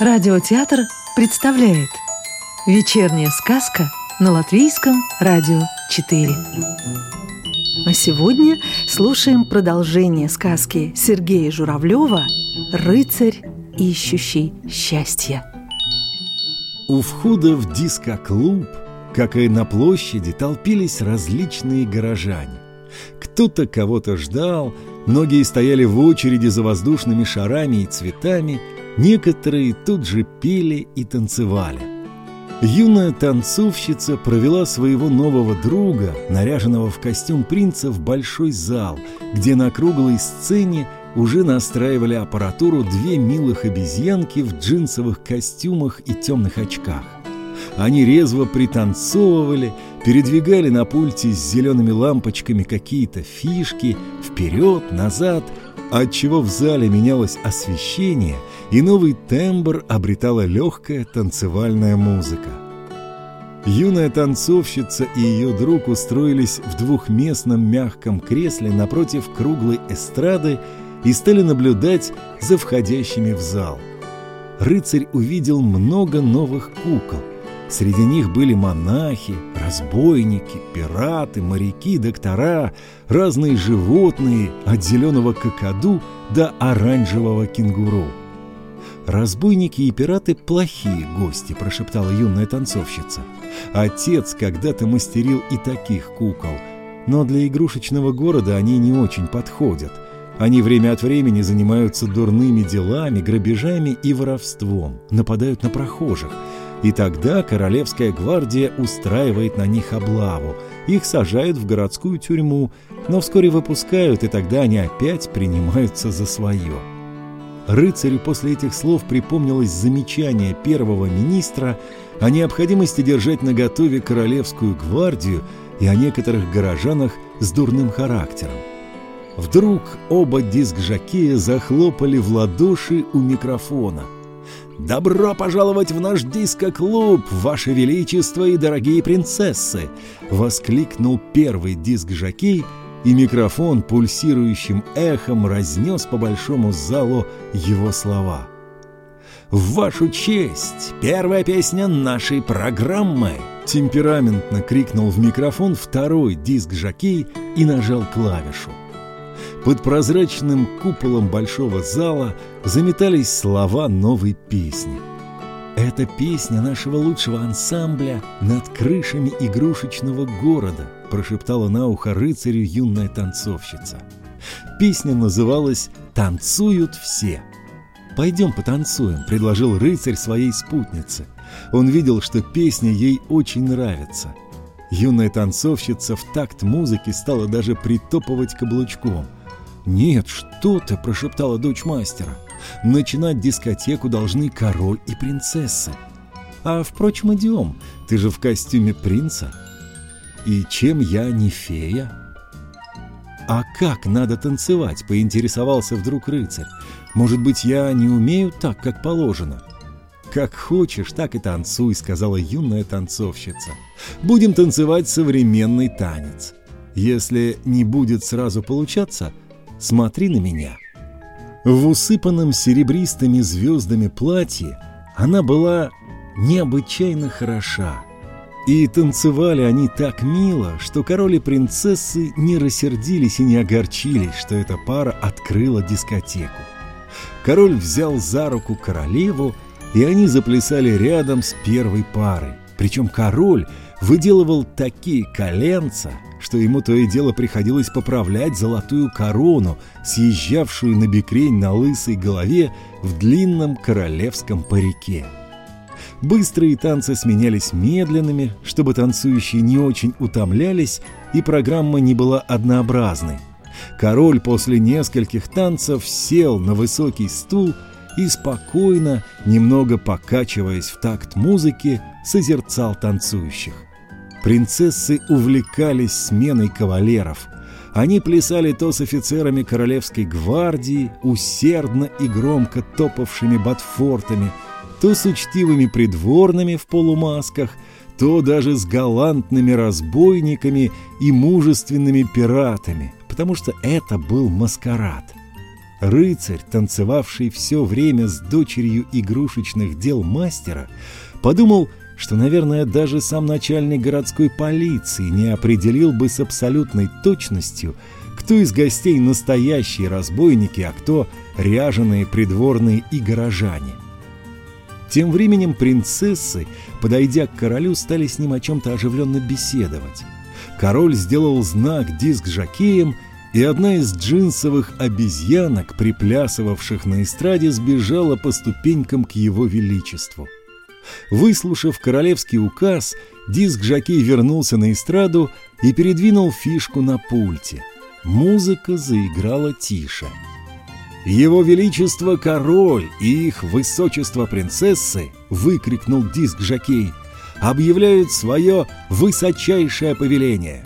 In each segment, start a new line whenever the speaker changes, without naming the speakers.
Радиотеатр представляет Вечерняя сказка на Латвийском радио 4 А сегодня слушаем продолжение сказки Сергея Журавлева «Рыцарь, ищущий счастье»
У входа в диско-клуб, как и на площади, толпились различные горожане. Кто-то кого-то ждал, многие стояли в очереди за воздушными шарами и цветами, некоторые тут же пели и танцевали. Юная танцовщица провела своего нового друга, наряженного в костюм принца, в большой зал, где на круглой сцене уже настраивали аппаратуру две милых обезьянки в джинсовых костюмах и темных очках. Они резво пританцовывали, передвигали на пульте с зелеными лампочками какие-то фишки вперед, назад, отчего в зале менялось освещение, и новый тембр обретала легкая танцевальная музыка. Юная танцовщица и ее друг устроились в двухместном мягком кресле напротив круглой эстрады и стали наблюдать за входящими в зал. Рыцарь увидел много новых кукол. Среди них были монахи, разбойники, пираты, моряки, доктора, разные животные, от зеленого кокоду до оранжевого кенгуру. «Разбойники и пираты – плохие гости», – прошептала юная танцовщица. «Отец когда-то мастерил и таких кукол, но для игрушечного города они не очень подходят. Они время от времени занимаются дурными делами, грабежами и воровством, нападают на прохожих. И тогда Королевская гвардия устраивает на них облаву. Их сажают в городскую тюрьму, но вскоре выпускают, и тогда они опять принимаются за свое. Рыцарю после этих слов припомнилось замечание первого министра о необходимости держать наготове Королевскую гвардию и о некоторых горожанах с дурным характером. Вдруг оба диск-жокея захлопали в ладоши у микрофона. «Добро пожаловать в наш диско-клуб, Ваше Величество и дорогие принцессы!» — воскликнул первый диск-жокей, и микрофон пульсирующим эхом разнес по большому залу его слова. «В вашу честь! Первая песня нашей программы!» Темпераментно крикнул в микрофон второй диск-жокей и нажал клавишу. Под прозрачным куполом большого зала заметались слова новой песни. Это песня нашего лучшего ансамбля над крышами игрушечного города, прошептала на ухо рыцарю юная танцовщица. Песня называлась «Танцуют все». «Пойдем потанцуем», — предложил рыцарь своей спутнице. Он видел, что песня ей очень нравится. Юная танцовщица в такт музыки стала даже притопывать каблучком — «Нет, что ты!» – прошептала дочь мастера. «Начинать дискотеку должны король и принцессы. А, впрочем, идем, ты же в костюме принца. И чем я не фея?» «А как надо танцевать?» – поинтересовался вдруг рыцарь. «Может быть, я не умею так, как положено?» «Как хочешь, так и танцуй», — сказала юная танцовщица. «Будем танцевать современный танец. Если не будет сразу получаться, смотри на меня». В усыпанном серебристыми звездами платье она была необычайно хороша. И танцевали они так мило, что король и принцессы не рассердились и не огорчились, что эта пара открыла дискотеку. Король взял за руку королеву, и они заплясали рядом с первой парой. Причем король выделывал такие коленца, что ему то и дело приходилось поправлять золотую корону, съезжавшую на бекрень на лысой голове в длинном королевском парике. Быстрые танцы сменялись медленными, чтобы танцующие не очень утомлялись, и программа не была однообразной. Король после нескольких танцев сел на высокий стул и спокойно, немного покачиваясь в такт музыки, созерцал танцующих. Принцессы увлекались сменой кавалеров. Они плясали то с офицерами королевской гвардии, усердно и громко топавшими ботфортами, то с учтивыми придворными в полумасках, то даже с галантными разбойниками и мужественными пиратами, потому что это был маскарад. Рыцарь, танцевавший все время с дочерью игрушечных дел мастера, подумал, что, наверное, даже сам начальник городской полиции не определил бы с абсолютной точностью, кто из гостей настоящие разбойники, а кто ряженые придворные и горожане. Тем временем принцессы, подойдя к королю, стали с ним о чем-то оживленно беседовать. Король сделал знак диск жакеем, и одна из джинсовых обезьянок, приплясывавших на эстраде, сбежала по ступенькам к его величеству. Выслушав королевский указ, диск жакей вернулся на эстраду и передвинул фишку на пульте. Музыка заиграла тише. «Его Величество Король и их Высочество Принцессы!» — выкрикнул диск Жакей. «Объявляют свое высочайшее повеление.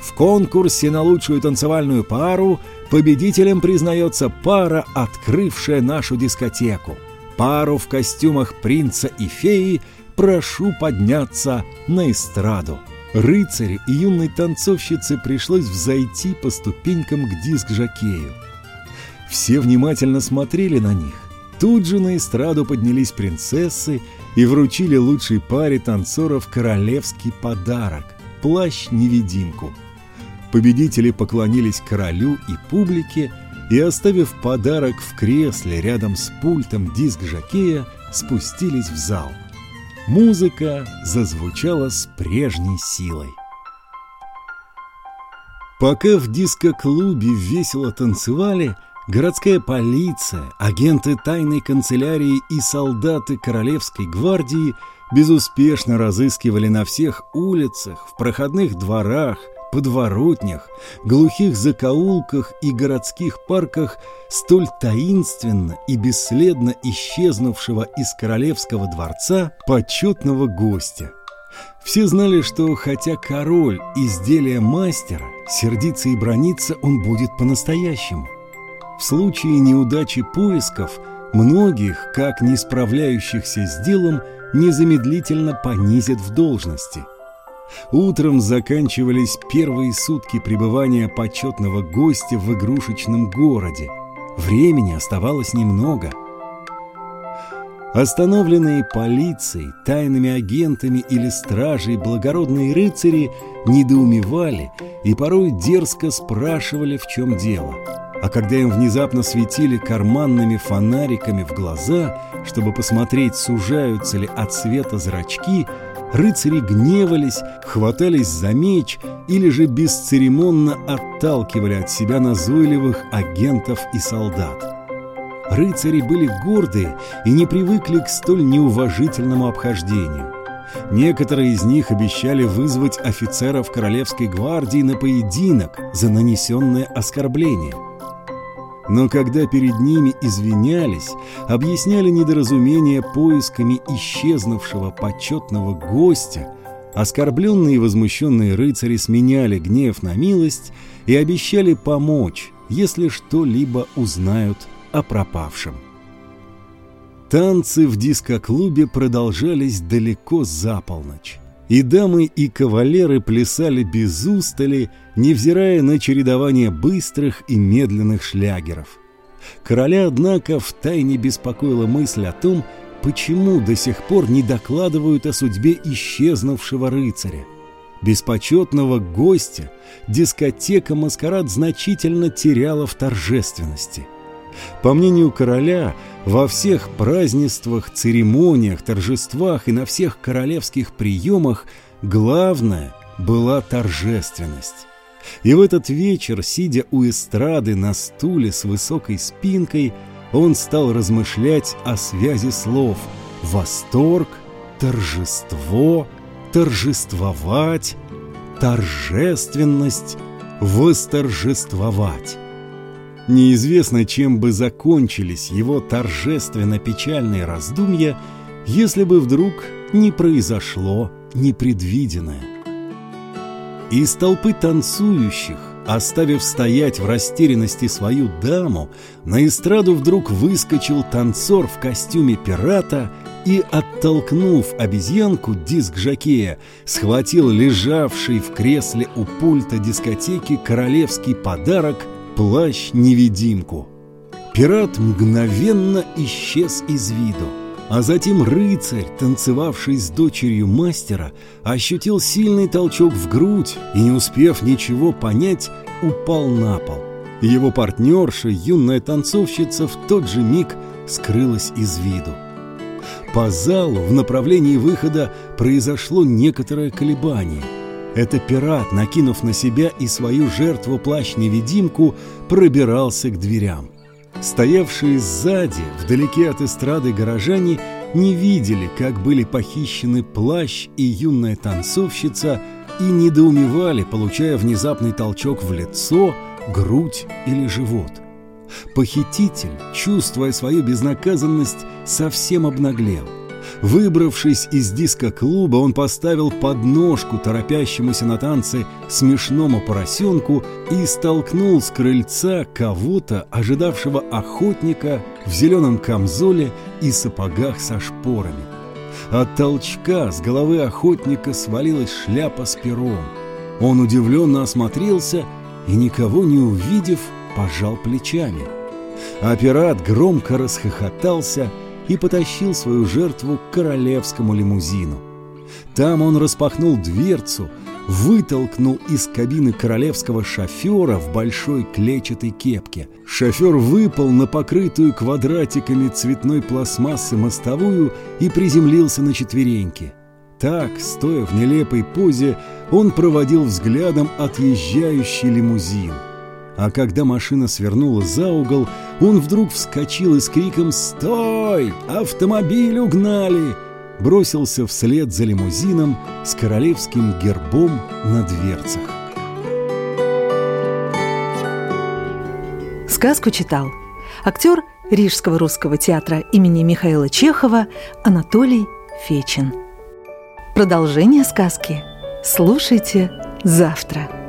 В конкурсе на лучшую танцевальную пару победителем признается пара, открывшая нашу дискотеку. Пару в костюмах принца и феи прошу подняться на эстраду». Рыцарю и юной танцовщице пришлось взойти по ступенькам к диск-жокею. Все внимательно смотрели на них. Тут же на эстраду поднялись принцессы и вручили лучшей паре танцоров королевский подарок – плащ-невидимку. Победители поклонились королю и публике и, оставив подарок в кресле рядом с пультом диск-жокея, спустились в зал. Музыка зазвучала с прежней силой. Пока в диско-клубе весело танцевали – Городская полиция, агенты тайной канцелярии и солдаты Королевской гвардии безуспешно разыскивали на всех улицах, в проходных дворах, подворотнях, глухих закоулках и городских парках столь таинственно и бесследно исчезнувшего из королевского дворца почетного гостя. Все знали, что хотя король – изделие мастера, сердиться и брониться он будет по-настоящему – в случае неудачи поисков многих, как не справляющихся с делом, незамедлительно понизят в должности. Утром заканчивались первые сутки пребывания почетного гостя в игрушечном городе. Времени оставалось немного. Остановленные полицией, тайными агентами или стражей благородные рыцари недоумевали и порой дерзко спрашивали, в чем дело – а когда им внезапно светили карманными фонариками в глаза, чтобы посмотреть, сужаются ли от света зрачки, рыцари гневались, хватались за меч или же бесцеремонно отталкивали от себя назойливых агентов и солдат. Рыцари были гордые и не привыкли к столь неуважительному обхождению. Некоторые из них обещали вызвать офицеров Королевской гвардии на поединок за нанесенное оскорбление – но когда перед ними извинялись, объясняли недоразумение поисками исчезнувшего почетного гостя, оскорбленные и возмущенные рыцари сменяли гнев на милость и обещали помочь, если что-либо узнают о пропавшем. Танцы в дискоклубе продолжались далеко за полночь. И дамы, и кавалеры плясали без устали, невзирая на чередование быстрых и медленных шлягеров. Короля, однако, втайне беспокоила мысль о том, почему до сих пор не докладывают о судьбе исчезнувшего рыцаря. Беспочетного гостя дискотека «Маскарад» значительно теряла в торжественности. По мнению короля, во всех празднествах, церемониях, торжествах и на всех королевских приемах главное была торжественность. И в этот вечер, сидя у эстрады на стуле с высокой спинкой, он стал размышлять о связи слов «восторг», «торжество», «торжествовать», «торжественность», «восторжествовать». Неизвестно, чем бы закончились его торжественно-печальные раздумья, если бы вдруг не произошло непредвиденное. Из толпы танцующих, оставив стоять в растерянности свою даму, на эстраду вдруг выскочил танцор в костюме пирата и, оттолкнув обезьянку диск Жакея, схватил лежавший в кресле у пульта дискотеки королевский подарок – плащ-невидимку. Пират мгновенно исчез из виду. А затем рыцарь, танцевавший с дочерью мастера, ощутил сильный толчок в грудь и, не успев ничего понять, упал на пол. Его партнерша, юная танцовщица, в тот же миг скрылась из виду. По залу в направлении выхода произошло некоторое колебание. Это пират, накинув на себя и свою жертву плащ-невидимку, пробирался к дверям. Стоявшие сзади, вдалеке от эстрады горожане, не видели, как были похищены плащ и юная танцовщица, и недоумевали, получая внезапный толчок в лицо, грудь или живот. Похититель, чувствуя свою безнаказанность, совсем обнаглел – Выбравшись из диско-клуба, он поставил подножку торопящемуся на танцы смешному поросенку и столкнул с крыльца кого-то, ожидавшего охотника в зеленом камзоле и сапогах со шпорами. От толчка с головы охотника свалилась шляпа с пером. Он удивленно осмотрелся и, никого не увидев, пожал плечами. А пират громко расхохотался – и потащил свою жертву к королевскому лимузину. Там он распахнул дверцу, вытолкнул из кабины королевского шофера в большой клетчатой кепке. Шофер выпал на покрытую квадратиками цветной пластмассы мостовую и приземлился на четвереньки. Так, стоя в нелепой позе, он проводил взглядом отъезжающий лимузин – а когда машина свернула за угол, он вдруг вскочил и с криком «Стой! Автомобиль угнали!» бросился вслед за лимузином с королевским гербом на дверцах.
Сказку читал актер Рижского русского театра имени Михаила Чехова Анатолий Фечин. Продолжение сказки слушайте завтра.